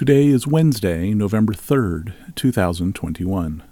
Today is Wednesday, November 3rd, 2021.